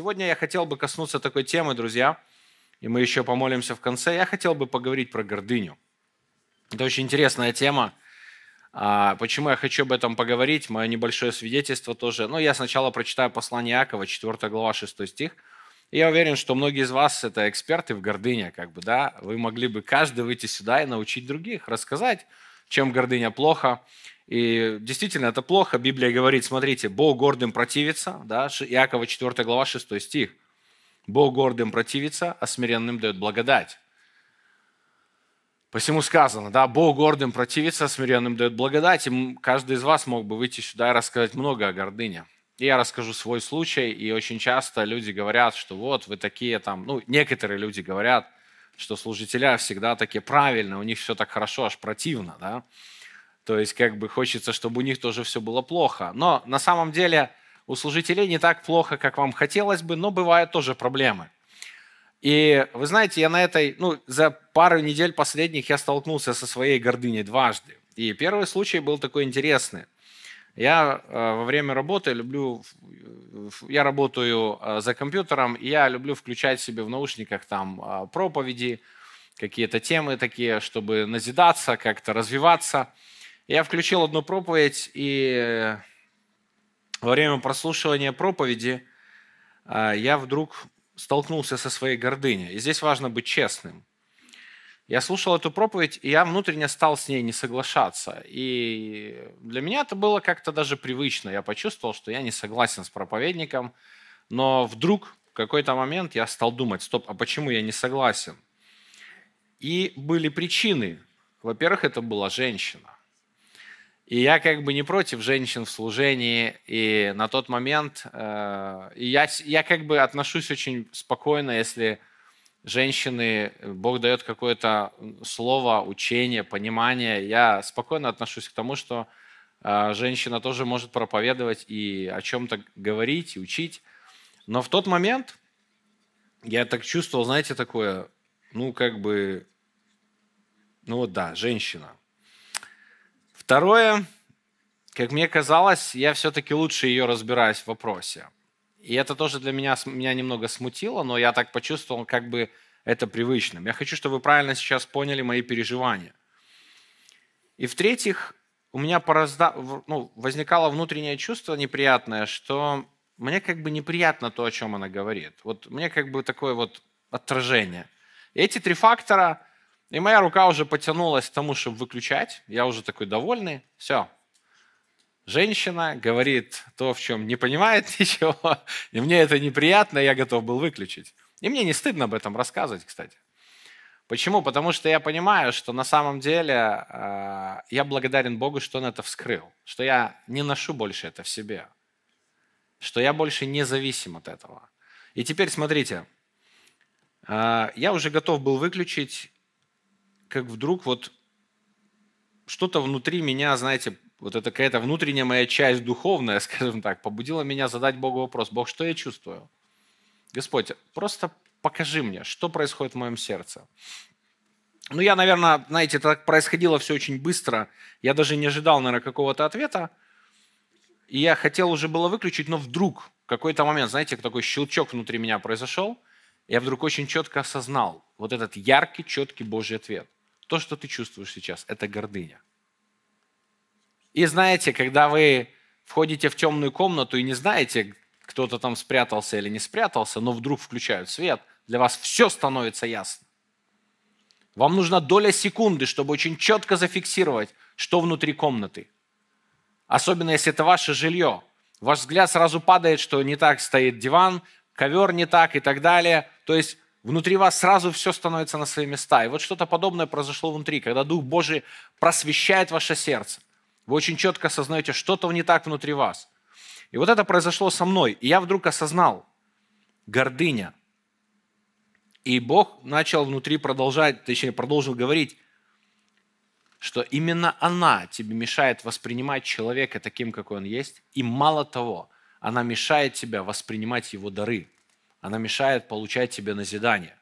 сегодня я хотел бы коснуться такой темы, друзья, и мы еще помолимся в конце. Я хотел бы поговорить про гордыню. Это очень интересная тема. А, почему я хочу об этом поговорить? Мое небольшое свидетельство тоже. Ну, я сначала прочитаю послание Иакова, 4 глава, 6 стих. я уверен, что многие из вас это эксперты в гордыне, как бы, да. Вы могли бы каждый выйти сюда и научить других, рассказать, чем гордыня плохо. И действительно, это плохо. Библия говорит, смотрите, Бог гордым противится, да, Иакова 4 глава 6 стих. Бог гордым противится, а смиренным дает благодать. Посему сказано, да, Бог гордым противится, а смиренным дает благодать. И каждый из вас мог бы выйти сюда и рассказать много о гордыне. И я расскажу свой случай, и очень часто люди говорят, что вот вы такие там, ну, некоторые люди говорят, что служителя всегда такие правильные, у них все так хорошо, аж противно, да. То есть как бы хочется, чтобы у них тоже все было плохо. Но на самом деле у служителей не так плохо, как вам хотелось бы, но бывают тоже проблемы. И вы знаете, я на этой, ну, за пару недель последних я столкнулся со своей гордыней дважды. И первый случай был такой интересный. Я э, во время работы люблю, я работаю э, за компьютером, и я люблю включать себе в наушниках там э, проповеди, какие-то темы такие, чтобы назидаться, как-то развиваться. Я включил одну проповедь, и во время прослушивания проповеди я вдруг столкнулся со своей гордыней. И здесь важно быть честным. Я слушал эту проповедь, и я внутренне стал с ней не соглашаться. И для меня это было как-то даже привычно. Я почувствовал, что я не согласен с проповедником, но вдруг в какой-то момент я стал думать, стоп, а почему я не согласен? И были причины. Во-первых, это была женщина. И я как бы не против женщин в служении, и на тот момент э, я, я как бы отношусь очень спокойно, если женщины, Бог дает какое-то слово, учение, понимание, я спокойно отношусь к тому, что э, женщина тоже может проповедовать и о чем-то говорить, и учить. Но в тот момент я так чувствовал, знаете, такое, ну как бы, ну вот да, женщина. Второе, как мне казалось, я все-таки лучше ее разбираюсь в вопросе. И это тоже для меня, меня немного смутило, но я так почувствовал, как бы это привычным. Я хочу, чтобы вы правильно сейчас поняли мои переживания. И в-третьих, у меня поразда... ну, возникало внутреннее чувство неприятное, что мне как бы неприятно то, о чем она говорит. Вот мне как бы такое вот отражение. И эти три фактора и моя рука уже потянулась к тому, чтобы выключать. Я уже такой довольный. Все. Женщина говорит то, в чем не понимает ничего, и мне это неприятно, я готов был выключить. И мне не стыдно об этом рассказывать, кстати. Почему? Потому что я понимаю, что на самом деле э, я благодарен Богу, что Он это вскрыл, что я не ношу больше это в себе, что я больше не зависим от этого. И теперь смотрите, э, я уже готов был выключить, как вдруг вот что-то внутри меня, знаете, вот это какая-то внутренняя моя часть духовная, скажем так, побудила меня задать Богу вопрос. Бог, что я чувствую? Господь, просто покажи мне, что происходит в моем сердце. Ну, я, наверное, знаете, так происходило все очень быстро. Я даже не ожидал, наверное, какого-то ответа. И я хотел уже было выключить, но вдруг какой-то момент, знаете, такой щелчок внутри меня произошел. Я вдруг очень четко осознал вот этот яркий, четкий Божий ответ – то, что ты чувствуешь сейчас, это гордыня. И знаете, когда вы входите в темную комнату и не знаете, кто-то там спрятался или не спрятался, но вдруг включают свет, для вас все становится ясно. Вам нужна доля секунды, чтобы очень четко зафиксировать, что внутри комнаты. Особенно если это ваше жилье. Ваш взгляд сразу падает, что не так стоит диван, ковер не так и так далее. То есть Внутри вас сразу все становится на свои места. И вот что-то подобное произошло внутри, когда Дух Божий просвещает ваше сердце. Вы очень четко осознаете, что-то не так внутри вас. И вот это произошло со мной. И я вдруг осознал гордыня. И Бог начал внутри продолжать, точнее, продолжил говорить, что именно она тебе мешает воспринимать человека таким, какой он есть. И мало того, она мешает тебе воспринимать его дары – она мешает получать тебе назидание.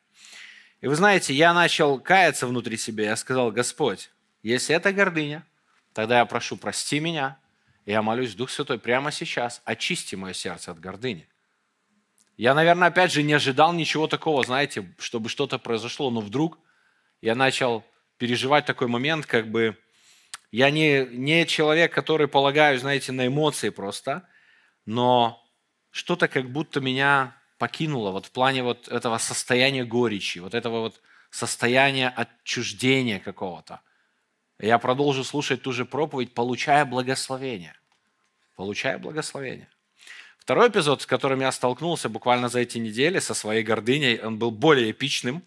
И вы знаете, я начал каяться внутри себя. Я сказал, Господь, если это гордыня, тогда я прошу, прости меня. И я молюсь, Дух Святой, прямо сейчас очисти мое сердце от гордыни. Я, наверное, опять же не ожидал ничего такого, знаете, чтобы что-то произошло, но вдруг я начал переживать такой момент, как бы я не, не человек, который полагаю, знаете, на эмоции просто, но что-то как будто меня покинуло вот в плане вот этого состояния горечи, вот этого вот состояния отчуждения какого-то. Я продолжу слушать ту же проповедь, получая благословение. Получая благословение. Второй эпизод, с которым я столкнулся буквально за эти недели со своей гордыней, он был более эпичным.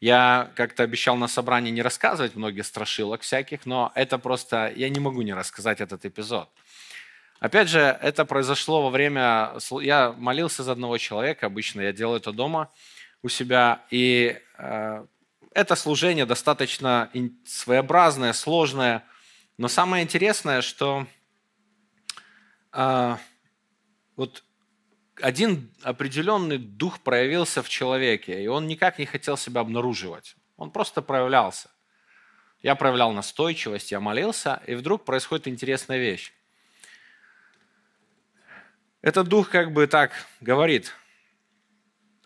Я как-то обещал на собрании не рассказывать многих страшилок всяких, но это просто, я не могу не рассказать этот эпизод. Опять же, это произошло во время, я молился за одного человека, обычно я делаю это дома у себя, и э, это служение достаточно своеобразное, сложное, но самое интересное, что э, вот один определенный дух проявился в человеке, и он никак не хотел себя обнаруживать. Он просто проявлялся. Я проявлял настойчивость, я молился, и вдруг происходит интересная вещь. Этот дух как бы так говорит,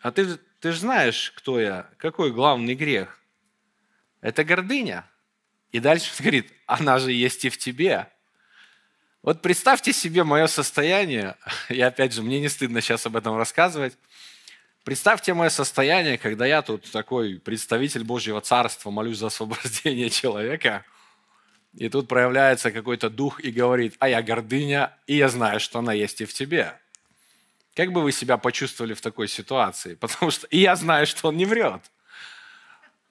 а ты, ты же знаешь, кто я, какой главный грех? Это гордыня. И дальше он говорит, она же есть и в тебе. Вот представьте себе мое состояние, и опять же, мне не стыдно сейчас об этом рассказывать. Представьте мое состояние, когда я тут такой представитель Божьего Царства, молюсь за освобождение человека, и тут проявляется какой-то дух и говорит, а я гордыня, и я знаю, что она есть и в тебе. Как бы вы себя почувствовали в такой ситуации? Потому что и я знаю, что он не врет.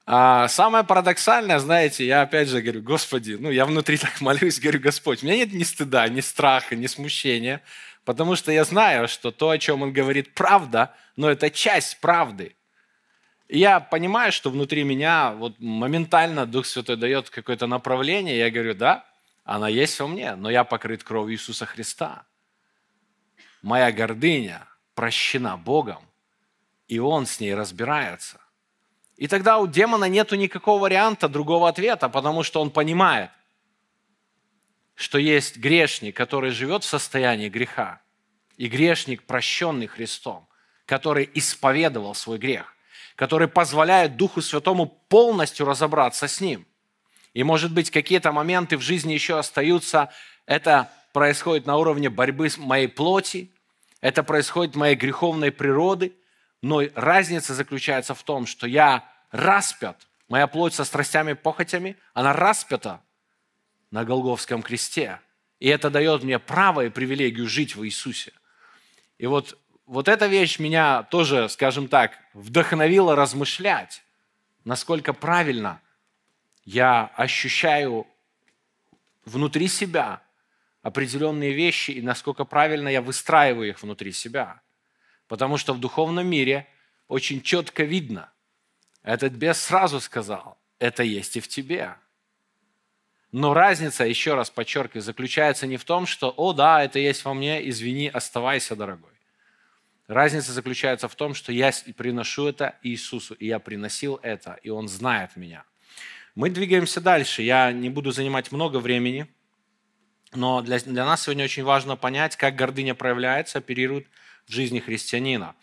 А самое парадоксальное, знаете, я опять же говорю, Господи, ну я внутри так молюсь, говорю, Господь, у меня нет ни стыда, ни страха, ни смущения, потому что я знаю, что то, о чем Он говорит, правда, но это часть правды. И я понимаю, что внутри меня вот моментально Дух Святой дает какое-то направление, я говорю, да, она есть во мне, но я покрыт кровью Иисуса Христа. Моя гордыня прощена Богом, и Он с ней разбирается. И тогда у демона нету никакого варианта другого ответа, потому что он понимает, что есть грешник, который живет в состоянии греха, и грешник, прощенный Христом, который исповедовал свой грех, который позволяет Духу Святому полностью разобраться с ним. И, может быть, какие-то моменты в жизни еще остаются. Это происходит на уровне борьбы с моей плоти, это происходит моей греховной природы – но разница заключается в том, что я распят, моя плоть со страстями и похотями, она распята на Голговском кресте. И это дает мне право и привилегию жить в Иисусе. И вот, вот эта вещь меня тоже, скажем так, вдохновила размышлять, насколько правильно я ощущаю внутри себя определенные вещи и насколько правильно я выстраиваю их внутри себя – Потому что в духовном мире очень четко видно, этот бес сразу сказал, это есть и в тебе. Но разница, еще раз подчеркиваю, заключается не в том, что, о да, это есть во мне, извини, оставайся, дорогой. Разница заключается в том, что я приношу это Иисусу, и я приносил это, и Он знает меня. Мы двигаемся дальше. Я не буду занимать много времени, но для, для нас сегодня очень важно понять, как гордыня проявляется, оперирует в жизни христианина.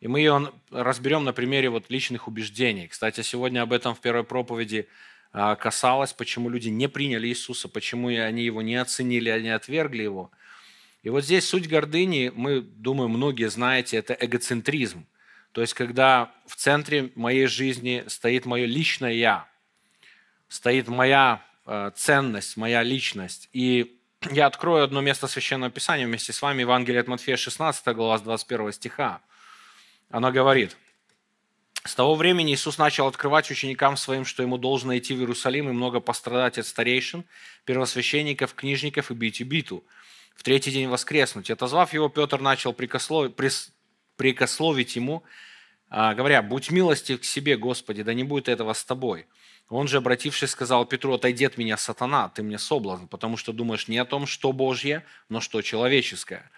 И мы ее разберем на примере вот личных убеждений. Кстати, сегодня об этом в первой проповеди а, касалось, почему люди не приняли Иисуса, почему они его не оценили, они отвергли его. И вот здесь суть гордыни, мы, думаю, многие знаете, это эгоцентризм. То есть, когда в центре моей жизни стоит мое личное «я», стоит моя а, ценность, моя личность. И я открою одно место Священного Писания вместе с вами, Евангелие от Матфея, 16 глава, с 21 стиха. Она говорит, «С того времени Иисус начал открывать ученикам своим, что ему должно идти в Иерусалим и много пострадать от старейшин, первосвященников, книжников и бить биту, в третий день воскреснуть. И отозвав его, Петр начал прикословить, прикословить ему, а, говоря, «Будь милостив к себе, Господи, да не будет этого с тобой». Он же, обратившись, сказал Петру, отойди от меня, сатана, ты мне соблазн, потому что думаешь не о том, что Божье, но что человеческое.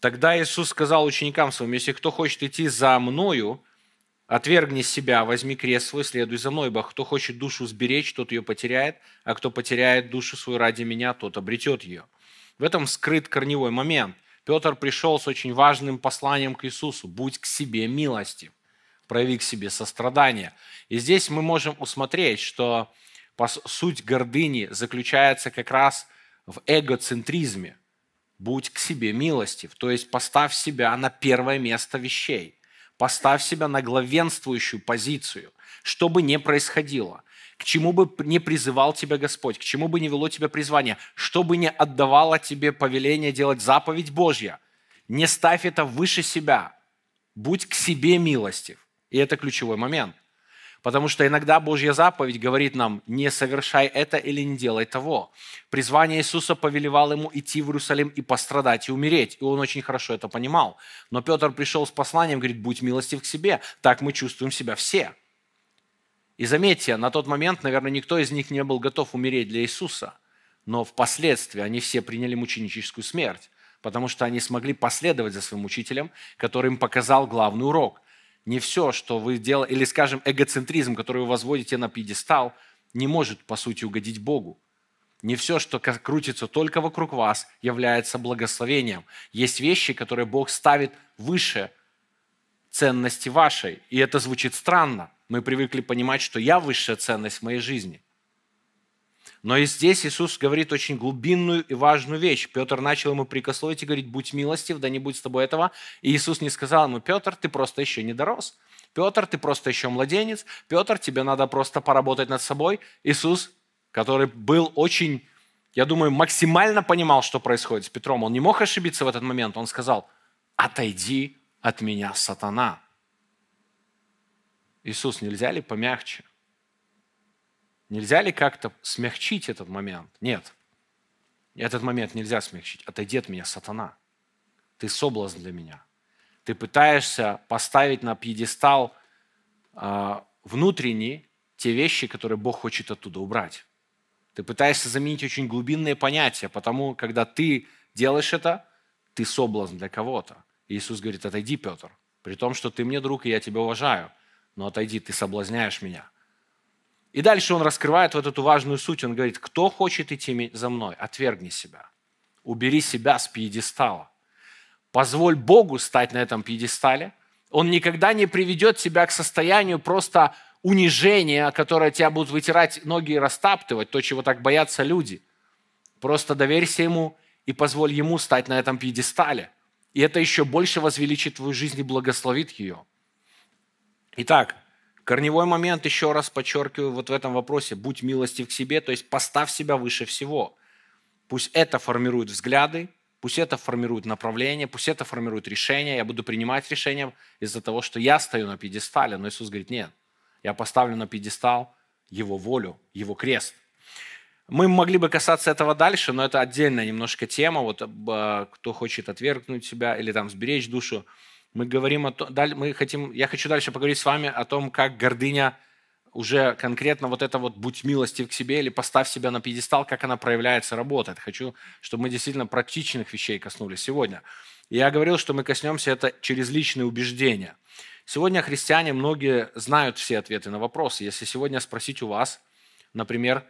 Тогда Иисус сказал ученикам своим, если кто хочет идти за мною, отвергни себя, возьми крест свой, следуй за мной, ибо кто хочет душу сберечь, тот ее потеряет, а кто потеряет душу свою ради меня, тот обретет ее. В этом скрыт корневой момент. Петр пришел с очень важным посланием к Иисусу. Будь к себе милостив, прояви к себе сострадание. И здесь мы можем усмотреть, что суть гордыни заключается как раз в эгоцентризме. Будь к себе милостив, то есть поставь себя на первое место вещей. Поставь себя на главенствующую позицию, что бы ни происходило, к чему бы не призывал тебя Господь, к чему бы не вело тебя призвание, что бы не отдавало тебе повеление делать заповедь Божья. Не ставь это выше себя. Будь к себе милостив. И это ключевой момент – Потому что иногда Божья заповедь говорит нам, не совершай это или не делай того. Призвание Иисуса повелевал ему идти в Иерусалим и пострадать, и умереть. И он очень хорошо это понимал. Но Петр пришел с посланием, говорит, будь милостив к себе. Так мы чувствуем себя все. И заметьте, на тот момент, наверное, никто из них не был готов умереть для Иисуса. Но впоследствии они все приняли мученическую смерть, потому что они смогли последовать за своим учителем, который им показал главный урок – не все, что вы делаете, или, скажем, эгоцентризм, который вы возводите на пьедестал, не может, по сути, угодить Богу. Не все, что крутится только вокруг вас, является благословением. Есть вещи, которые Бог ставит выше ценности вашей. И это звучит странно. Мы привыкли понимать, что я высшая ценность в моей жизни. Но и здесь Иисус говорит очень глубинную и важную вещь. Петр начал ему прикословить и говорить, будь милостив, да не будь с тобой этого. И Иисус не сказал ему, Петр, ты просто еще не дорос. Петр, ты просто еще младенец. Петр, тебе надо просто поработать над собой. Иисус, который был очень, я думаю, максимально понимал, что происходит с Петром. Он не мог ошибиться в этот момент. Он сказал, отойди от меня, сатана. Иисус, нельзя ли помягче? Нельзя ли как-то смягчить этот момент? Нет. Этот момент нельзя смягчить. Отойди от меня, сатана. Ты соблазн для меня. Ты пытаешься поставить на пьедестал э, внутренние те вещи, которые Бог хочет оттуда убрать. Ты пытаешься заменить очень глубинные понятия, потому когда ты делаешь это, ты соблазн для кого-то. Иисус говорит, отойди, Петр, при том, что ты мне друг, и я тебя уважаю, но отойди, ты соблазняешь меня – и дальше он раскрывает вот эту важную суть. Он говорит, кто хочет идти за мной, отвергни себя. Убери себя с пьедестала. Позволь Богу стать на этом пьедестале. Он никогда не приведет тебя к состоянию просто унижения, которое тебя будут вытирать ноги и растаптывать, то, чего так боятся люди. Просто доверься Ему и позволь Ему стать на этом пьедестале. И это еще больше возвеличит твою жизнь и благословит ее. Итак, Корневой момент, еще раз подчеркиваю, вот в этом вопросе, будь милостив к себе, то есть поставь себя выше всего. Пусть это формирует взгляды, пусть это формирует направление, пусть это формирует решение. Я буду принимать решения из-за того, что я стою на пьедестале. Но Иисус говорит, нет, я поставлю на пьедестал Его волю, Его крест. Мы могли бы касаться этого дальше, но это отдельная немножко тема. Вот э, кто хочет отвергнуть себя или там сберечь душу, мы говорим о том, мы хотим, я хочу дальше поговорить с вами о том, как гордыня уже конкретно вот это вот «будь милостив к себе» или «поставь себя на пьедестал», как она проявляется, работает. Хочу, чтобы мы действительно практичных вещей коснулись сегодня. Я говорил, что мы коснемся это через личные убеждения. Сегодня христиане, многие знают все ответы на вопросы. Если сегодня спросить у вас, например,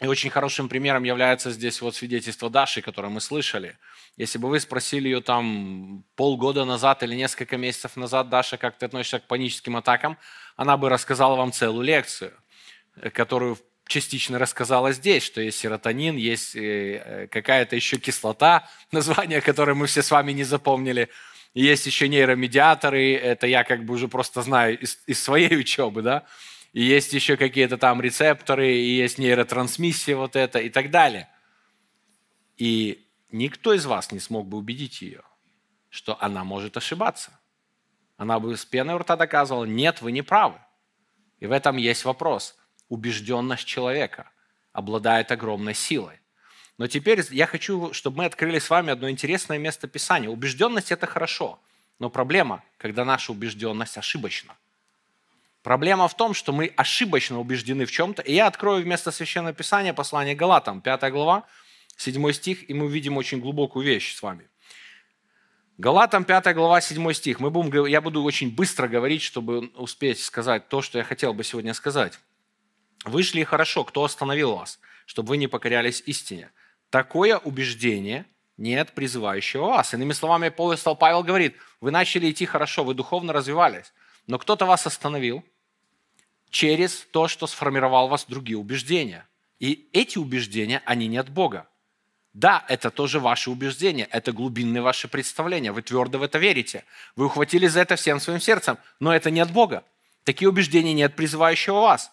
и очень хорошим примером является здесь вот свидетельство Даши, которое мы слышали. Если бы вы спросили ее там полгода назад или несколько месяцев назад, Даша, как ты относишься к паническим атакам, она бы рассказала вам целую лекцию, которую частично рассказала здесь, что есть серотонин, есть э, какая-то еще кислота, название которое мы все с вами не запомнили, есть еще нейромедиаторы, это я как бы уже просто знаю из, из своей учебы, да, и есть еще какие-то там рецепторы, и есть нейротрансмиссия вот это и так далее. И никто из вас не смог бы убедить ее, что она может ошибаться. Она бы с пеной у рта доказывала, нет, вы не правы. И в этом есть вопрос. Убежденность человека обладает огромной силой. Но теперь я хочу, чтобы мы открыли с вами одно интересное место Писания. Убежденность – это хорошо, но проблема, когда наша убежденность ошибочна – Проблема в том, что мы ошибочно убеждены в чем-то. И я открою вместо Священного Писания послание Галатам, 5 глава, 7 стих, и мы увидим очень глубокую вещь с вами. Галатам 5 глава, 7 стих. Мы будем, я буду очень быстро говорить, чтобы успеть сказать то, что я хотел бы сегодня сказать. Вышли хорошо, кто остановил вас, чтобы вы не покорялись истине. Такое убеждение нет призывающего вас. Иными словами, апостол Павел говорит, вы начали идти хорошо, вы духовно развивались, но кто-то вас остановил через то, что сформировал вас другие убеждения. И эти убеждения, они не от Бога. Да, это тоже ваши убеждения, это глубинные ваши представления, вы твердо в это верите, вы ухватили за это всем своим сердцем, но это не от Бога. Такие убеждения не от призывающего вас.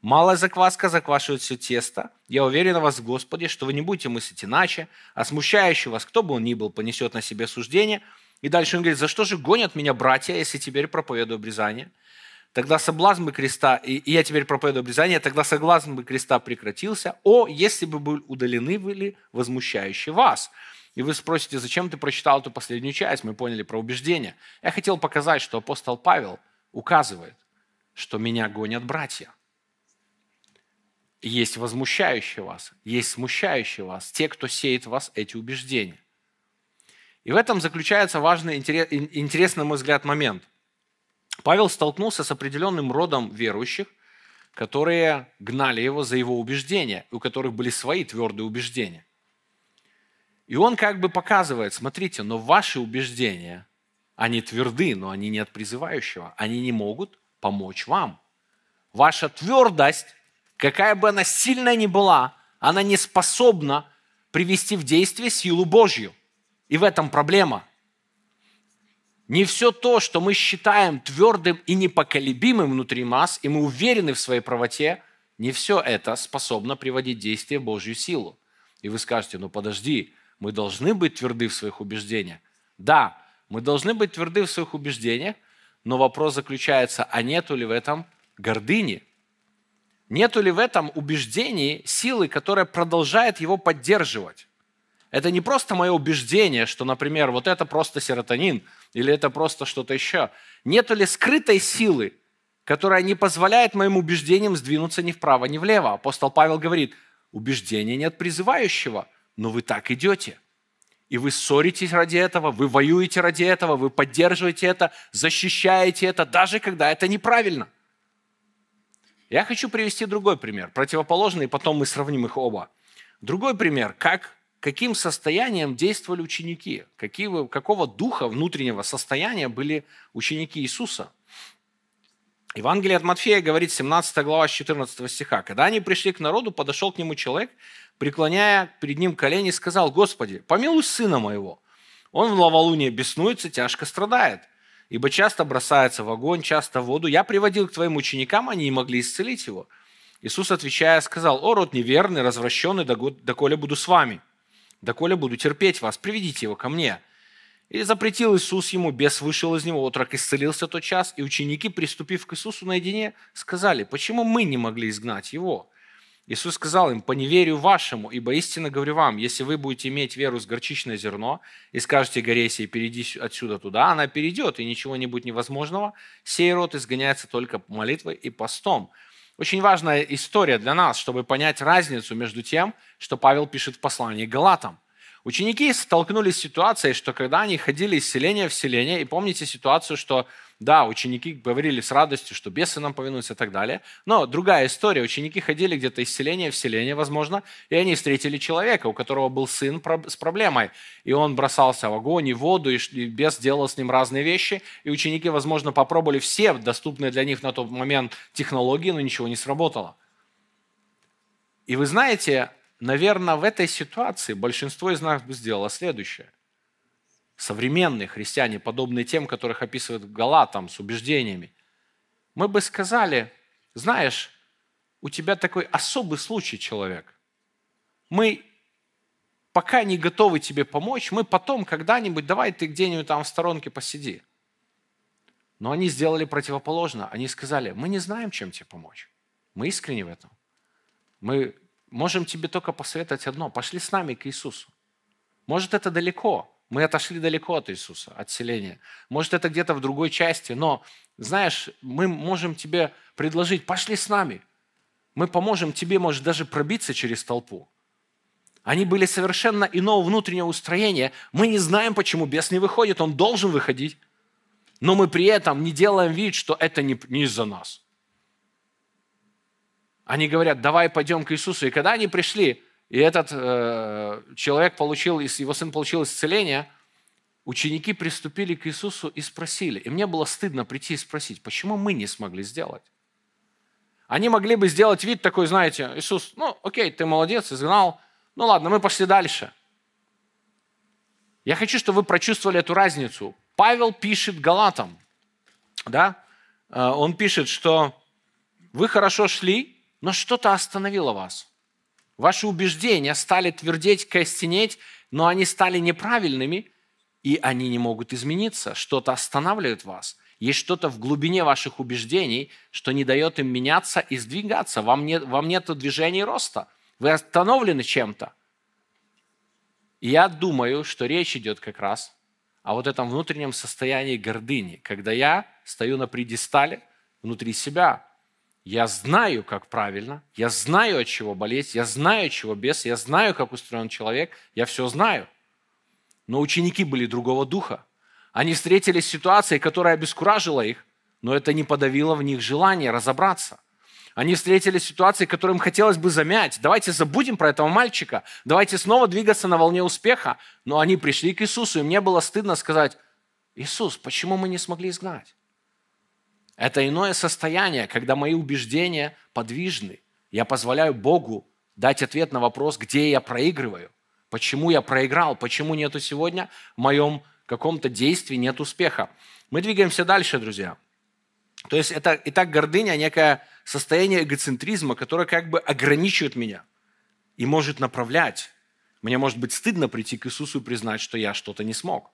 Малая закваска заквашивает все тесто. Я уверен в вас, Господи, что вы не будете мыслить иначе, а смущающий вас, кто бы он ни был, понесет на себе суждение. И дальше он говорит, за что же гонят меня братья, если теперь проповедую обрезание? Тогда соблазн бы креста, и я теперь проповедую обрезание, тогда соблазн бы креста прекратился. О, если бы были удалены были возмущающие вас. И вы спросите, зачем ты прочитал эту последнюю часть? Мы поняли про убеждение. Я хотел показать, что апостол Павел указывает, что меня гонят братья – есть возмущающие вас, есть смущающие вас, те, кто сеет в вас эти убеждения. И в этом заключается важный, интересный, на мой взгляд, момент. Павел столкнулся с определенным родом верующих, которые гнали его за его убеждения, у которых были свои твердые убеждения. И он как бы показывает, смотрите, но ваши убеждения, они тверды, но они не от призывающего, они не могут помочь вам. Ваша твердость какая бы она сильная ни была, она не способна привести в действие силу Божью. И в этом проблема. Не все то, что мы считаем твердым и непоколебимым внутри нас, и мы уверены в своей правоте, не все это способно приводить в действие Божью силу. И вы скажете, ну подожди, мы должны быть тверды в своих убеждениях. Да, мы должны быть тверды в своих убеждениях, но вопрос заключается, а нету ли в этом гордыни – Нету ли в этом убеждении силы, которая продолжает его поддерживать? Это не просто мое убеждение, что, например, вот это просто серотонин или это просто что-то еще. Нету ли скрытой силы, которая не позволяет моим убеждениям сдвинуться ни вправо, ни влево? Апостол Павел говорит, убеждения нет призывающего, но вы так идете. И вы ссоритесь ради этого, вы воюете ради этого, вы поддерживаете это, защищаете это, даже когда это неправильно – я хочу привести другой пример, противоположный, и потом мы сравним их оба. Другой пример, как, каким состоянием действовали ученики, какие, какого духа внутреннего состояния были ученики Иисуса. Евангелие от Матфея говорит, 17 глава 14 стиха. «Когда они пришли к народу, подошел к нему человек, преклоняя перед ним колени, и сказал, «Господи, помилуй сына моего. Он в новолуние беснуется, тяжко страдает ибо часто бросается в огонь, часто в воду. Я приводил к твоим ученикам, они не могли исцелить его. Иисус, отвечая, сказал, «О, род неверный, развращенный, доколе буду с вами, доколе буду терпеть вас, приведите его ко мне». И запретил Иисус ему, бес вышел из него, отрок исцелился тот час, и ученики, приступив к Иисусу наедине, сказали, «Почему мы не могли изгнать его?» Иисус сказал им, по неверию вашему, ибо истинно говорю вам, если вы будете иметь веру с горчичное зерно и скажете горе сей, перейди отсюда туда, она перейдет, и ничего не будет невозможного, сей род изгоняется только молитвой и постом. Очень важная история для нас, чтобы понять разницу между тем, что Павел пишет в послании Галатам. Ученики столкнулись с ситуацией, что когда они ходили из селения в селение, и помните ситуацию, что да, ученики говорили с радостью, что бесы нам повинуются и так далее. Но другая история. Ученики ходили где-то из селения в селение, возможно, и они встретили человека, у которого был сын с проблемой. И он бросался в огонь и в воду, и бес делал с ним разные вещи. И ученики, возможно, попробовали все доступные для них на тот момент технологии, но ничего не сработало. И вы знаете, наверное, в этой ситуации большинство из нас бы сделало следующее – современные христиане, подобные тем, которых описывают Галатам с убеждениями, мы бы сказали, знаешь, у тебя такой особый случай, человек. Мы пока не готовы тебе помочь, мы потом когда-нибудь, давай ты где-нибудь там в сторонке посиди. Но они сделали противоположно. Они сказали, мы не знаем, чем тебе помочь. Мы искренне в этом. Мы можем тебе только посоветовать одно. Пошли с нами к Иисусу. Может, это далеко, мы отошли далеко от Иисуса, от селения. Может, это где-то в другой части, но, знаешь, мы можем тебе предложить, пошли с нами. Мы поможем тебе, может, даже пробиться через толпу. Они были совершенно иного внутреннего устроения. Мы не знаем, почему бес не выходит, он должен выходить. Но мы при этом не делаем вид, что это не, из-за нас. Они говорят, давай пойдем к Иисусу. И когда они пришли, и этот э, человек получил, его сын получил исцеление, ученики приступили к Иисусу и спросили. И мне было стыдно прийти и спросить, почему мы не смогли сделать? Они могли бы сделать вид такой, знаете, Иисус, ну окей, ты молодец, изгнал, ну ладно, мы пошли дальше. Я хочу, чтобы вы прочувствовали эту разницу. Павел пишет Галатам, да, э, он пишет, что вы хорошо шли, но что-то остановило вас. Ваши убеждения стали твердеть, костенеть, но они стали неправильными, и они не могут измениться. Что-то останавливает вас. Есть что-то в глубине ваших убеждений, что не дает им меняться и сдвигаться. Вам нет, вам нет движения и роста. Вы остановлены чем-то. И я думаю, что речь идет как раз о вот этом внутреннем состоянии гордыни, когда я стою на предистале внутри себя. Я знаю, как правильно, я знаю, от чего болеть, я знаю, чего без, я знаю, как устроен человек, я все знаю. Но ученики были другого духа. Они встретились с ситуацией, которая обескуражила их, но это не подавило в них желание разобраться. Они встретились с ситуацией, которую им хотелось бы замять. Давайте забудем про этого мальчика. Давайте снова двигаться на волне успеха. Но они пришли к Иисусу, и мне было стыдно сказать, Иисус, почему мы не смогли изгнать? Это иное состояние, когда мои убеждения подвижны. Я позволяю Богу дать ответ на вопрос, где я проигрываю, почему я проиграл, почему нету сегодня в моем каком-то действии нет успеха. Мы двигаемся дальше, друзья. То есть это и так гордыня, некое состояние эгоцентризма, которое как бы ограничивает меня и может направлять. Мне может быть стыдно прийти к Иисусу и признать, что я что-то не смог.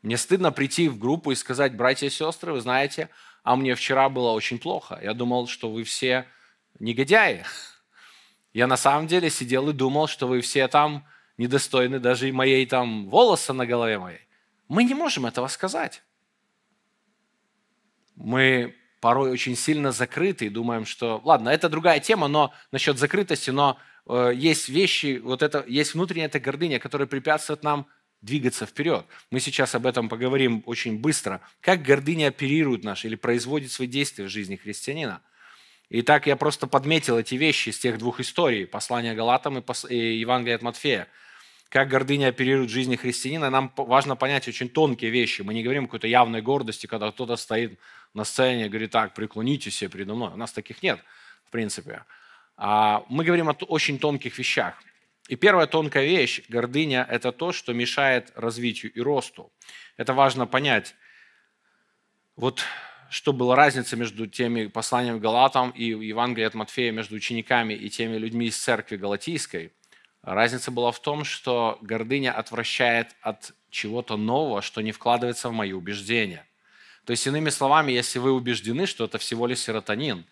Мне стыдно прийти в группу и сказать, братья и сестры, вы знаете, а мне вчера было очень плохо. Я думал, что вы все негодяи. Я на самом деле сидел и думал, что вы все там недостойны даже и моей там волоса на голове моей. Мы не можем этого сказать. Мы порой очень сильно закрыты и думаем, что... Ладно, это другая тема, но насчет закрытости, но э, есть вещи, вот это, есть внутренняя эта гордыня, которая препятствует нам двигаться вперед. Мы сейчас об этом поговорим очень быстро. Как гордыня оперирует наш или производит свои действия в жизни христианина. Итак, я просто подметил эти вещи из тех двух историй, послания Галатам и Евангелия от Матфея как гордыня оперирует в жизни христианина, нам важно понять очень тонкие вещи. Мы не говорим о какой-то явной гордости, когда кто-то стоит на сцене и говорит, так, преклонитесь все передо мной. У нас таких нет, в принципе. А мы говорим о очень тонких вещах. И первая тонкая вещь, гордыня, это то, что мешает развитию и росту. Это важно понять. Вот что была разница между теми посланиями Галатам и Евангелием от Матфея, между учениками и теми людьми из церкви Галатийской – Разница была в том, что гордыня отвращает от чего-то нового, что не вкладывается в мои убеждения. То есть, иными словами, если вы убеждены, что это всего лишь серотонин,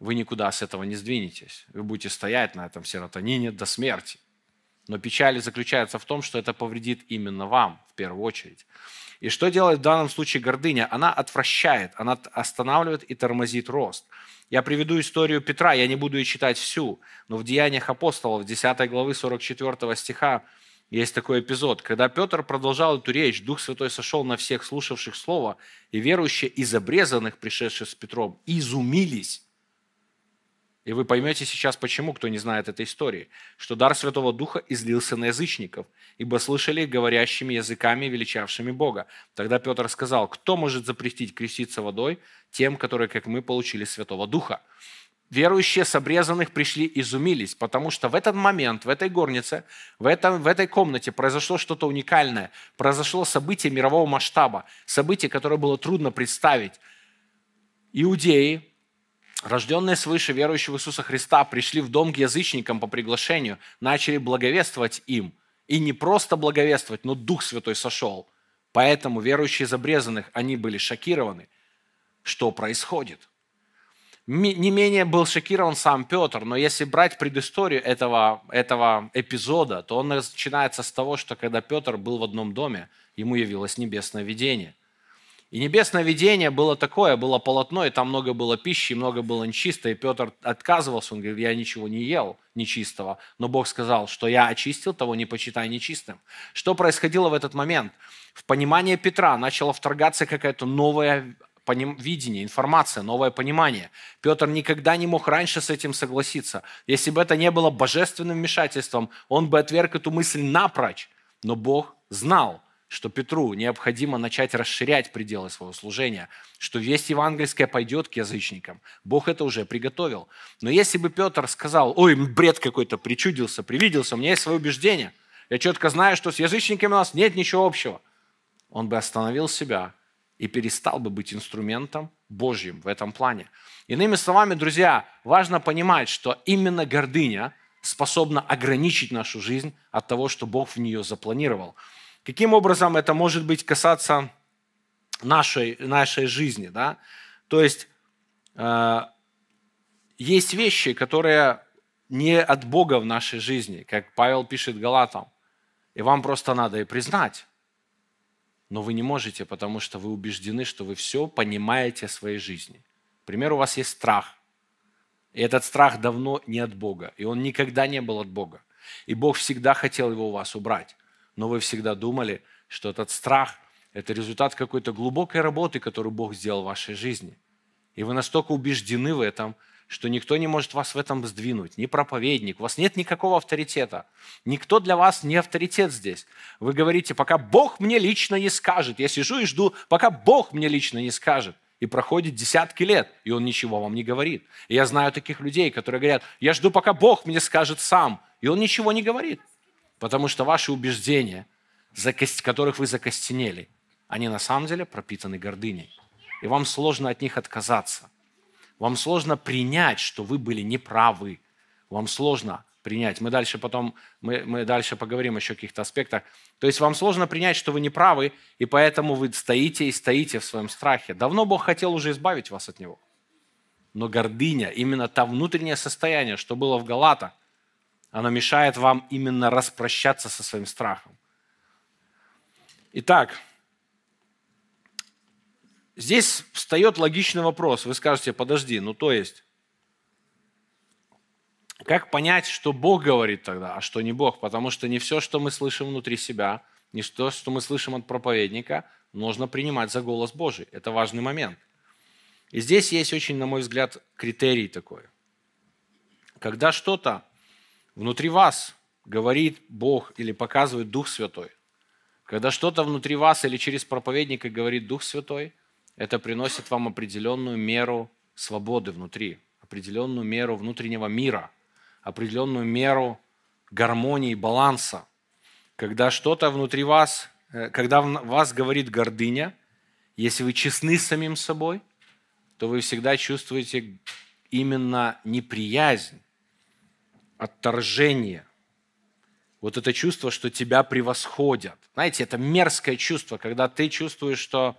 вы никуда с этого не сдвинетесь. Вы будете стоять на этом серотонине до смерти. Но печаль заключается в том, что это повредит именно вам в первую очередь. И что делает в данном случае гордыня? Она отвращает, она останавливает и тормозит рост. Я приведу историю Петра, я не буду ее читать всю, но в Деяниях апостолов, 10 главы 44 стиха, есть такой эпизод. Когда Петр продолжал эту речь, Дух Святой сошел на всех слушавших Слово, и верующие из обрезанных, пришедших с Петром, изумились и вы поймете сейчас, почему, кто не знает этой истории, что дар Святого Духа излился на язычников, ибо слышали говорящими языками, величавшими Бога. Тогда Петр сказал, кто может запретить креститься водой тем, которые, как мы, получили Святого Духа? Верующие с обрезанных пришли и изумились, потому что в этот момент, в этой горнице, в, этом, в этой комнате произошло что-то уникальное. Произошло событие мирового масштаба, событие, которое было трудно представить. Иудеи, рожденные свыше верующие в Иисуса Христа, пришли в дом к язычникам по приглашению, начали благовествовать им. И не просто благовествовать, но Дух Святой сошел. Поэтому верующие из обрезанных, они были шокированы, что происходит. Не менее был шокирован сам Петр, но если брать предысторию этого, этого эпизода, то он начинается с того, что когда Петр был в одном доме, ему явилось небесное видение. И небесное видение было такое, было полотно, и там много было пищи, много было нечисто, и Петр отказывался, он говорит, я ничего не ел нечистого, но Бог сказал, что я очистил, того не почитай нечистым. Что происходило в этот момент? В понимание Петра начала вторгаться какая-то новая видение, информация, новое понимание. Петр никогда не мог раньше с этим согласиться. Если бы это не было божественным вмешательством, он бы отверг эту мысль напрочь. Но Бог знал, что Петру необходимо начать расширять пределы своего служения, что весть евангельская пойдет к язычникам. Бог это уже приготовил. Но если бы Петр сказал, ой, бред какой-то причудился, привиделся, у меня есть свое убеждение, я четко знаю, что с язычниками у нас нет ничего общего, он бы остановил себя и перестал бы быть инструментом Божьим в этом плане. Иными словами, друзья, важно понимать, что именно гордыня способна ограничить нашу жизнь от того, что Бог в нее запланировал. Каким образом это может быть касаться нашей, нашей жизни? Да? То есть э, есть вещи, которые не от Бога в нашей жизни, как Павел пишет Галатам. И вам просто надо и признать. Но вы не можете, потому что вы убеждены, что вы все понимаете о своей жизни. Например, у вас есть страх. И этот страх давно не от Бога. И он никогда не был от Бога. И Бог всегда хотел его у вас убрать но вы всегда думали, что этот страх – это результат какой-то глубокой работы, которую Бог сделал в вашей жизни. И вы настолько убеждены в этом, что никто не может вас в этом сдвинуть, ни проповедник, у вас нет никакого авторитета. Никто для вас не авторитет здесь. Вы говорите, пока Бог мне лично не скажет. Я сижу и жду, пока Бог мне лично не скажет. И проходит десятки лет, и он ничего вам не говорит. И я знаю таких людей, которые говорят, я жду, пока Бог мне скажет сам, и он ничего не говорит. Потому что ваши убеждения, которых вы закостенели, они на самом деле пропитаны гордыней. И вам сложно от них отказаться. Вам сложно принять, что вы были неправы. Вам сложно принять. Мы дальше потом, мы, мы дальше поговорим еще о каких-то аспектах. То есть вам сложно принять, что вы неправы, и поэтому вы стоите и стоите в своем страхе. Давно Бог хотел уже избавить вас от него. Но гордыня, именно то внутреннее состояние, что было в Галатах, оно мешает вам именно распрощаться со своим страхом. Итак, здесь встает логичный вопрос. Вы скажете, подожди, ну то есть, как понять, что Бог говорит тогда, а что не Бог? Потому что не все, что мы слышим внутри себя, не то, что мы слышим от проповедника, нужно принимать за голос Божий. Это важный момент. И здесь есть очень, на мой взгляд, критерий такой. Когда что-то внутри вас говорит Бог или показывает Дух Святой, когда что-то внутри вас или через проповедника говорит Дух Святой, это приносит вам определенную меру свободы внутри, определенную меру внутреннего мира, определенную меру гармонии, баланса. Когда что-то внутри вас, э, когда вас говорит гордыня, если вы честны с самим собой, то вы всегда чувствуете именно неприязнь отторжение, вот это чувство, что тебя превосходят. Знаете, это мерзкое чувство, когда ты чувствуешь, что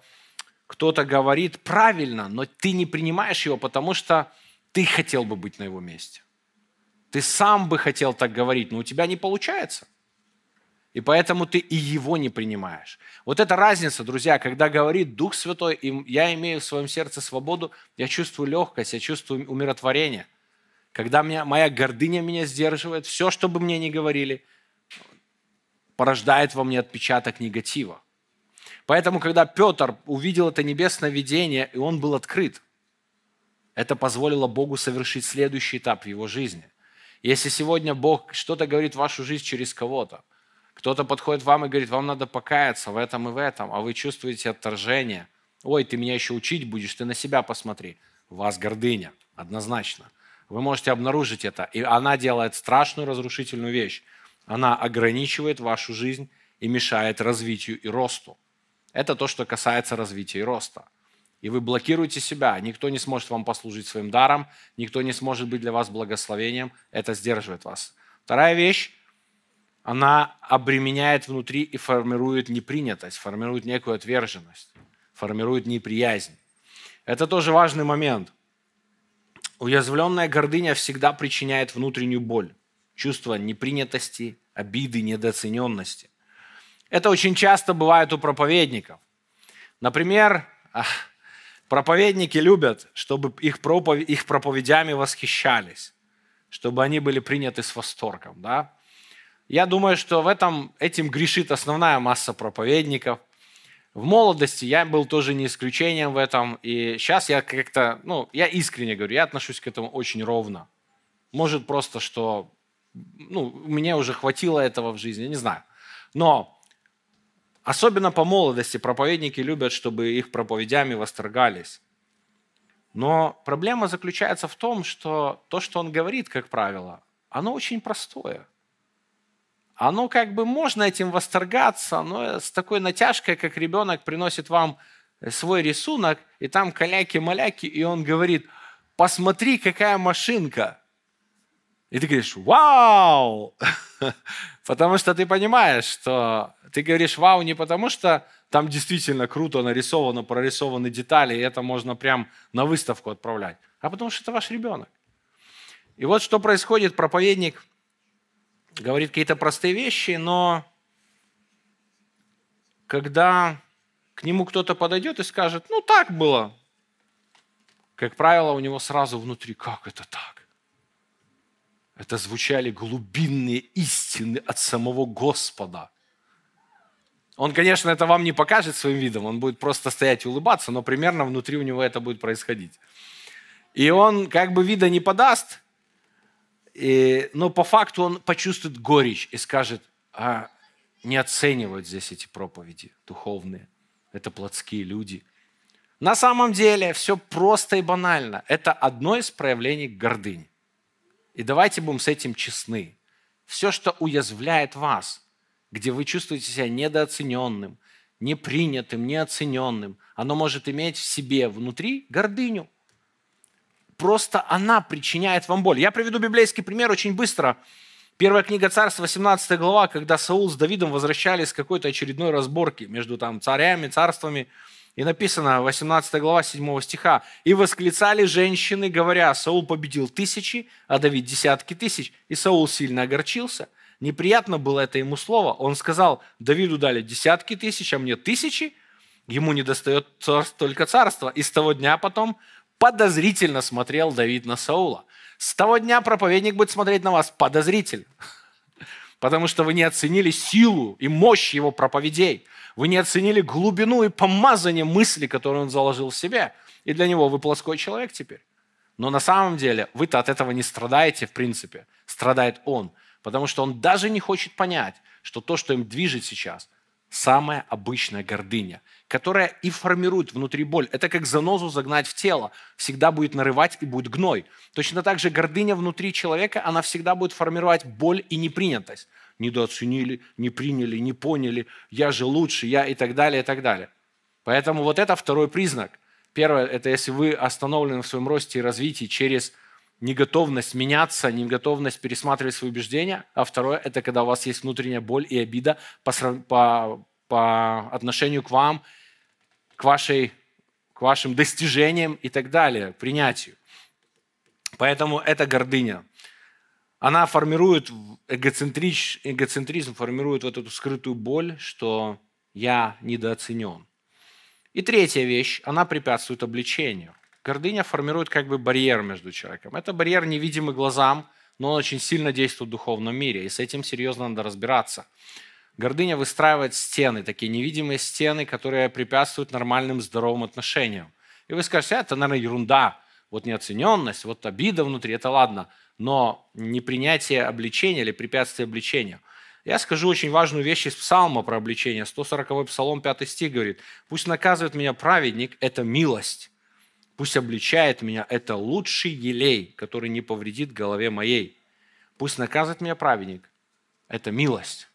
кто-то говорит правильно, но ты не принимаешь его, потому что ты хотел бы быть на его месте. Ты сам бы хотел так говорить, но у тебя не получается. И поэтому ты и его не принимаешь. Вот эта разница, друзья, когда говорит Дух Святой, я имею в своем сердце свободу, я чувствую легкость, я чувствую умиротворение – когда меня, моя гордыня меня сдерживает, все, что бы мне ни говорили, порождает во мне отпечаток негатива. Поэтому, когда Петр увидел это небесное видение, и он был открыт, это позволило Богу совершить следующий этап в его жизни. Если сегодня Бог что-то говорит в вашу жизнь через кого-то, кто-то подходит вам и говорит, вам надо покаяться в этом и в этом, а вы чувствуете отторжение. Ой, ты меня еще учить будешь, ты на себя посмотри. У вас гордыня, однозначно. Вы можете обнаружить это. И она делает страшную разрушительную вещь. Она ограничивает вашу жизнь и мешает развитию и росту. Это то, что касается развития и роста. И вы блокируете себя. Никто не сможет вам послужить своим даром, никто не сможет быть для вас благословением. Это сдерживает вас. Вторая вещь, она обременяет внутри и формирует непринятость, формирует некую отверженность, формирует неприязнь. Это тоже важный момент – Уязвленная гордыня всегда причиняет внутреннюю боль, чувство непринятости, обиды, недооцененности. Это очень часто бывает у проповедников. Например, проповедники любят, чтобы их, проповедь, их проповедями восхищались, чтобы они были приняты с восторгом. Да? Я думаю, что в этом, этим грешит основная масса проповедников. В молодости я был тоже не исключением в этом, и сейчас я как-то, ну, я искренне говорю, я отношусь к этому очень ровно. Может просто, что, ну, мне уже хватило этого в жизни, не знаю. Но особенно по молодости проповедники любят, чтобы их проповедями восторгались. Но проблема заключается в том, что то, что он говорит, как правило, оно очень простое. Оно как бы можно этим восторгаться, но с такой натяжкой, как ребенок приносит вам свой рисунок, и там каляки-маляки, и он говорит, посмотри, какая машинка. И ты говоришь, вау! Потому что ты понимаешь, что ты говоришь вау не потому, что там действительно круто нарисовано, прорисованы детали, и это можно прям на выставку отправлять, а потому что это ваш ребенок. И вот что происходит, проповедник говорит какие-то простые вещи, но когда к нему кто-то подойдет и скажет, ну так было, как правило, у него сразу внутри, как это так? Это звучали глубинные истины от самого Господа. Он, конечно, это вам не покажет своим видом, он будет просто стоять и улыбаться, но примерно внутри у него это будет происходить. И он как бы вида не подаст, и, но по факту он почувствует горечь и скажет, а не оценивают здесь эти проповеди духовные. Это плотские люди. На самом деле все просто и банально. Это одно из проявлений гордыни. И давайте будем с этим честны. Все, что уязвляет вас, где вы чувствуете себя недооцененным, непринятым, неоцененным, оно может иметь в себе внутри гордыню – просто она причиняет вам боль. Я приведу библейский пример очень быстро. Первая книга Царств, 18 глава, когда Саул с Давидом возвращались с какой-то очередной разборки между там царями, царствами. И написано, 18 глава 7 стиха, «И восклицали женщины, говоря, Саул победил тысячи, а Давид десятки тысяч. И Саул сильно огорчился. Неприятно было это ему слово. Он сказал, Давиду дали десятки тысяч, а мне тысячи. Ему не достает только царства. И с того дня потом подозрительно смотрел Давид на Саула. С того дня проповедник будет смотреть на вас подозрительно, потому что вы не оценили силу и мощь его проповедей. Вы не оценили глубину и помазание мысли, которую он заложил в себе. И для него вы плоской человек теперь. Но на самом деле вы-то от этого не страдаете, в принципе. Страдает он. Потому что он даже не хочет понять, что то, что им движет сейчас, самая обычная гордыня которая и формирует внутри боль. Это как занозу загнать в тело. Всегда будет нарывать и будет гной. Точно так же гордыня внутри человека, она всегда будет формировать боль и непринятость. Недооценили, не приняли, не поняли, я же лучше, я и так далее, и так далее. Поэтому вот это второй признак. Первое, это если вы остановлены в своем росте и развитии через неготовность меняться, неготовность пересматривать свои убеждения. А второе, это когда у вас есть внутренняя боль и обида по, по, по отношению к вам к, вашей, к вашим достижениям и так далее, принятию. Поэтому это гордыня. Она формирует, эгоцентрич, эгоцентризм формирует вот эту скрытую боль, что я недооценен. И третья вещь, она препятствует обличению. Гордыня формирует как бы барьер между человеком. Это барьер невидимый глазам, но он очень сильно действует в духовном мире, и с этим серьезно надо разбираться. Гордыня выстраивает стены, такие невидимые стены, которые препятствуют нормальным здоровым отношениям. И вы скажете, это, наверное, ерунда. Вот неоцененность, вот обида внутри, это ладно. Но непринятие обличения или препятствие обличению. Я скажу очень важную вещь из псалма про обличение. 140 псалом, 5 стих говорит, «Пусть наказывает меня праведник, это милость. Пусть обличает меня, это лучший елей, который не повредит голове моей. Пусть наказывает меня праведник, это милость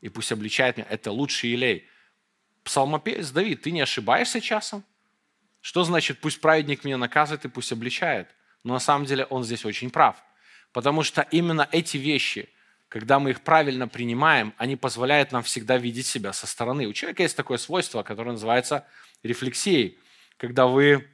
и пусть обличает меня. Это лучший елей. Псалмопевец Давид, ты не ошибаешься часом? Что значит, пусть праведник меня наказывает и пусть обличает? Но на самом деле он здесь очень прав. Потому что именно эти вещи, когда мы их правильно принимаем, они позволяют нам всегда видеть себя со стороны. У человека есть такое свойство, которое называется рефлексией. Когда вы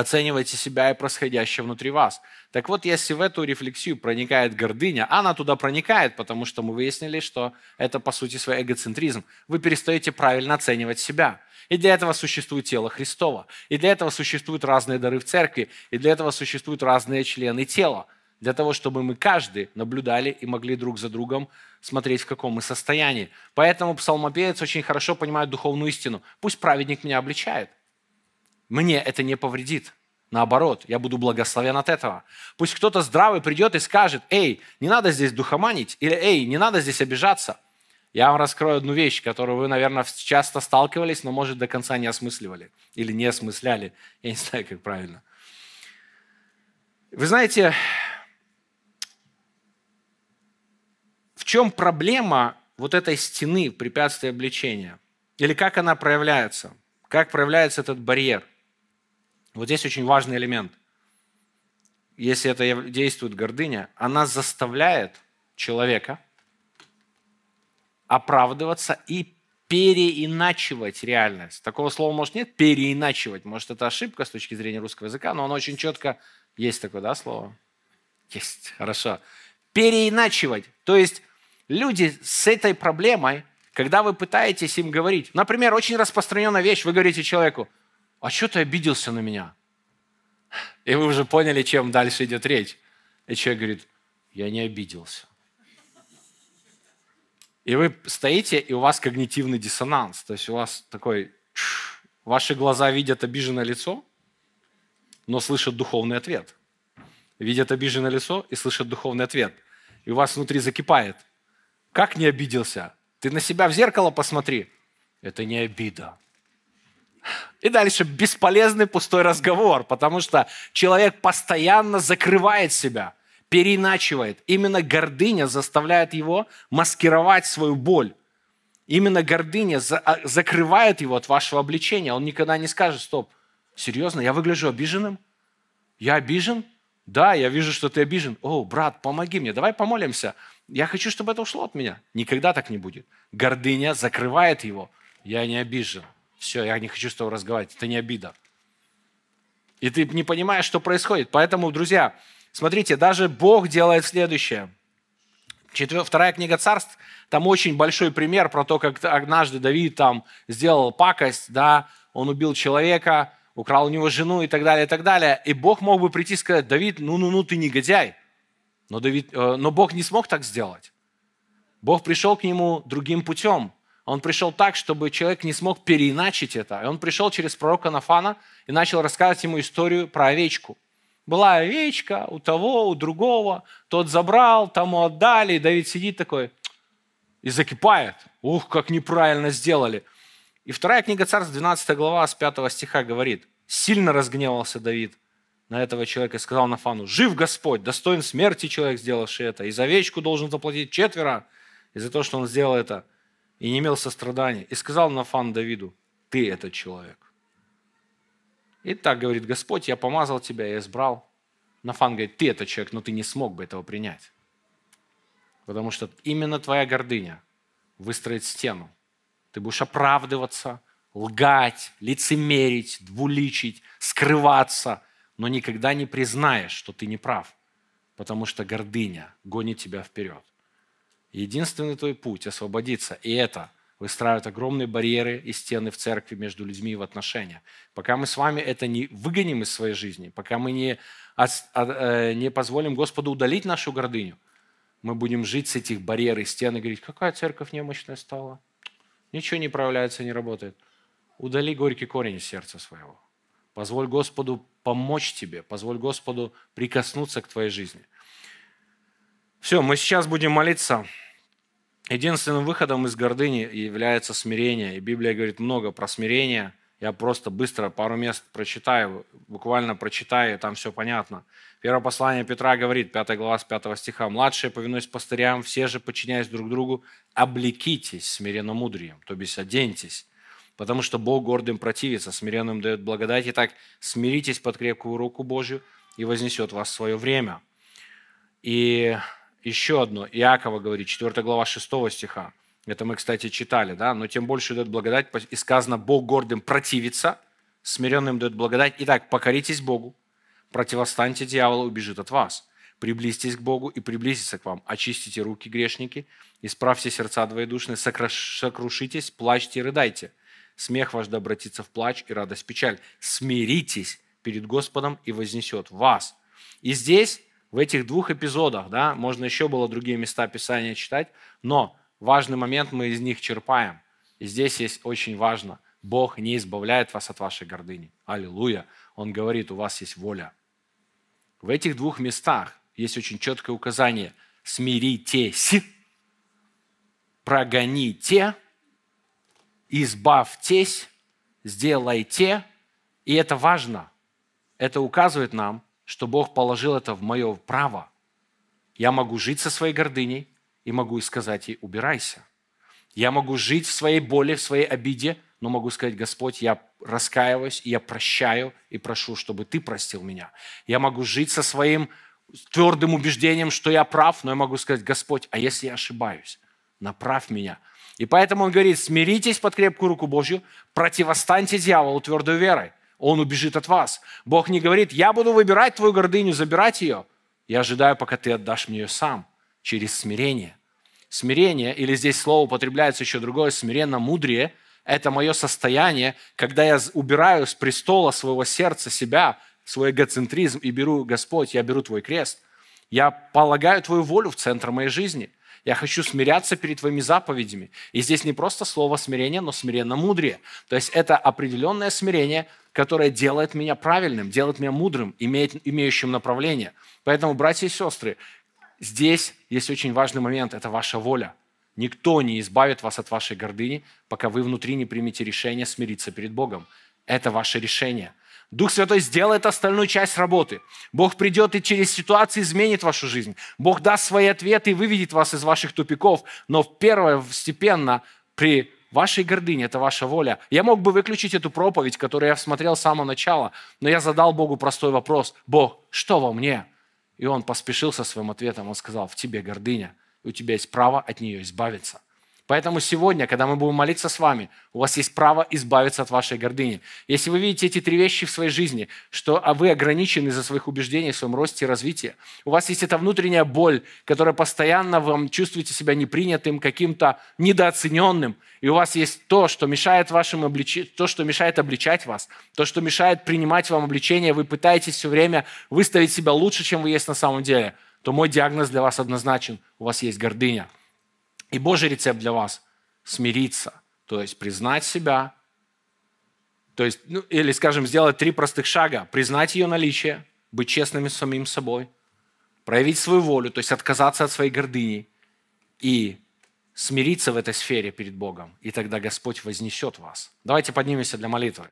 оцениваете себя и происходящее внутри вас. Так вот, если в эту рефлексию проникает гордыня, она туда проникает, потому что мы выяснили, что это по сути свой эгоцентризм, вы перестаете правильно оценивать себя. И для этого существует тело Христова. И для этого существуют разные дары в церкви. И для этого существуют разные члены тела. для того, чтобы мы каждый наблюдали и могли друг за другом смотреть, в каком мы состоянии. Поэтому псалмопевец очень хорошо понимает духовную истину. Пусть праведник меня обличает. Мне это не повредит. Наоборот, я буду благословен от этого. Пусть кто-то здравый придет и скажет, эй, не надо здесь духоманить, или эй, не надо здесь обижаться. Я вам раскрою одну вещь, которую вы, наверное, часто сталкивались, но, может, до конца не осмысливали или не осмысляли. Я не знаю, как правильно. Вы знаете, в чем проблема вот этой стены препятствия обличения? Или как она проявляется? Как проявляется этот барьер – вот здесь очень важный элемент. Если это действует гордыня, она заставляет человека оправдываться и переиначивать реальность. Такого слова, может, нет, переиначивать. Может, это ошибка с точки зрения русского языка, но оно очень четко... Есть такое, да, слово? Есть, хорошо. Переиначивать. То есть люди с этой проблемой, когда вы пытаетесь им говорить, например, очень распространенная вещь, вы говорите человеку, а что ты обиделся на меня? И вы уже поняли, чем дальше идет речь. И человек говорит, я не обиделся. И вы стоите, и у вас когнитивный диссонанс. То есть у вас такой, ваши глаза видят обиженное лицо, но слышат духовный ответ. Видят обиженное лицо и слышат духовный ответ. И у вас внутри закипает. Как не обиделся? Ты на себя в зеркало посмотри. Это не обида. И дальше бесполезный пустой разговор, потому что человек постоянно закрывает себя, переиначивает. Именно гордыня заставляет его маскировать свою боль. Именно гордыня за, а, закрывает его от вашего обличения. Он никогда не скажет, стоп, серьезно, я выгляжу обиженным? Я обижен? Да, я вижу, что ты обижен. О, брат, помоги мне, давай помолимся. Я хочу, чтобы это ушло от меня. Никогда так не будет. Гордыня закрывает его. Я не обижен. Все, я не хочу с тобой разговаривать. Это не обида. И ты не понимаешь, что происходит. Поэтому, друзья, смотрите, даже Бог делает следующее. Четвер... Вторая книга царств, там очень большой пример про то, как однажды Давид там сделал пакость, да, он убил человека, украл у него жену и так далее, и так далее. И Бог мог бы прийти и сказать, Давид, ну-ну-ну, ты негодяй. Но, Давид, э, но Бог не смог так сделать. Бог пришел к нему другим путем. Он пришел так, чтобы человек не смог переиначить это. И он пришел через пророка Нафана и начал рассказывать ему историю про овечку. Была овечка у того, у другого, тот забрал, тому отдали, и Давид сидит такой и закипает. Ух, как неправильно сделали. И вторая книга царств, 12 глава, с 5 стиха говорит, «Сильно разгневался Давид на этого человека и сказал Нафану, «Жив Господь, достоин смерти человек, сделавший это, и за овечку должен заплатить четверо, и за то, что он сделал это» и не имел сострадания. И сказал Нафан Давиду, ты этот человек. И так говорит Господь, я помазал тебя, я избрал. Нафан говорит, ты этот человек, но ты не смог бы этого принять. Потому что именно твоя гордыня выстроит стену. Ты будешь оправдываться, лгать, лицемерить, двуличить, скрываться, но никогда не признаешь, что ты не прав, потому что гордыня гонит тебя вперед. Единственный твой путь освободиться, и это выстраивают огромные барьеры и стены в церкви между людьми и в отношениях. Пока мы с вами это не выгоним из своей жизни, пока мы не, э, не позволим Господу удалить нашу гордыню, мы будем жить с этих барьер и стен и говорить, какая церковь немощная стала, ничего не проявляется, не работает. Удали горький корень из сердца своего. Позволь Господу помочь тебе, позволь Господу прикоснуться к твоей жизни – все, мы сейчас будем молиться. Единственным выходом из гордыни является смирение. И Библия говорит много про смирение. Я просто быстро пару мест прочитаю, буквально прочитаю, и там все понятно. Первое послание Петра говорит, 5 глава с 5 стиха. «Младшие, повинуясь пастырям, все же, подчиняясь друг другу, облекитесь смиренно-мудрием, то есть оденьтесь, потому что Бог гордым противится, смиренным дает благодать. Итак, смиритесь под крепкую руку Божью, и вознесет вас свое время». И еще одно, Иакова говорит, 4 глава 6 стиха. Это мы, кстати, читали, да? Но тем больше дает благодать, и сказано, Бог гордым противится, смиренным дает благодать. Итак, покоритесь Богу, противостаньте дьяволу, убежит от вас. Приблизьтесь к Богу и приблизится к вам. Очистите руки, грешники, исправьте сердца двоедушные, сокрушитесь, плачьте и рыдайте. Смех ваш да обратится в плач и радость печаль. Смиритесь перед Господом и вознесет вас. И здесь в этих двух эпизодах, да, можно еще было другие места Писания читать, но важный момент мы из них черпаем. И здесь есть очень важно. Бог не избавляет вас от вашей гордыни. Аллилуйя. Он говорит, у вас есть воля. В этих двух местах есть очень четкое указание. Смиритесь, прогоните, избавьтесь, сделайте. И это важно. Это указывает нам, что Бог положил это в мое право. Я могу жить со своей гордыней и могу сказать ей, убирайся. Я могу жить в своей боли, в своей обиде, но могу сказать, Господь, я раскаиваюсь, я прощаю и прошу, чтобы Ты простил меня. Я могу жить со своим твердым убеждением, что я прав, но я могу сказать, Господь, а если я ошибаюсь, направь меня. И поэтому он говорит, смиритесь под крепкую руку Божью, противостаньте дьяволу твердой верой он убежит от вас. Бог не говорит, я буду выбирать твою гордыню, забирать ее. Я ожидаю, пока ты отдашь мне ее сам, через смирение. Смирение, или здесь слово употребляется еще другое, смиренно мудрее, это мое состояние, когда я убираю с престола своего сердца себя, свой эгоцентризм и беру, Господь, я беру Твой крест. Я полагаю Твою волю в центр моей жизни. Я хочу смиряться перед Твоими заповедями. И здесь не просто слово смирение, но смиренно мудрее. То есть это определенное смирение, которое делает меня правильным, делает меня мудрым, имеет, имеющим направление. Поэтому, братья и сестры, здесь есть очень важный момент – это ваша воля. Никто не избавит вас от вашей гордыни, пока вы внутри не примете решение смириться перед Богом. Это ваше решение. Дух Святой сделает остальную часть работы. Бог придет и через ситуации изменит вашу жизнь. Бог даст свои ответы и выведет вас из ваших тупиков. Но первое, постепенно, при вашей гордыни, это ваша воля. Я мог бы выключить эту проповедь, которую я смотрел с самого начала, но я задал Богу простой вопрос. Бог, что во мне? И он поспешил со своим ответом. Он сказал, в тебе гордыня, и у тебя есть право от нее избавиться. Поэтому сегодня, когда мы будем молиться с вами, у вас есть право избавиться от вашей гордыни. Если вы видите эти три вещи в своей жизни, что а вы ограничены из-за своих убеждений в своем росте и развитии, у вас есть эта внутренняя боль, которая постоянно вам чувствуете себя непринятым, каким-то недооцененным, и у вас есть то, что мешает вашим облич... то, что мешает обличать вас, то, что мешает принимать вам обличение, вы пытаетесь все время выставить себя лучше, чем вы есть на самом деле, то мой диагноз для вас однозначен. У вас есть гордыня. И Божий рецепт для вас – смириться, то есть признать себя, то есть, ну, или, скажем, сделать три простых шага. Признать ее наличие, быть честными с самим собой, проявить свою волю, то есть отказаться от своей гордыни и смириться в этой сфере перед Богом. И тогда Господь вознесет вас. Давайте поднимемся для молитвы.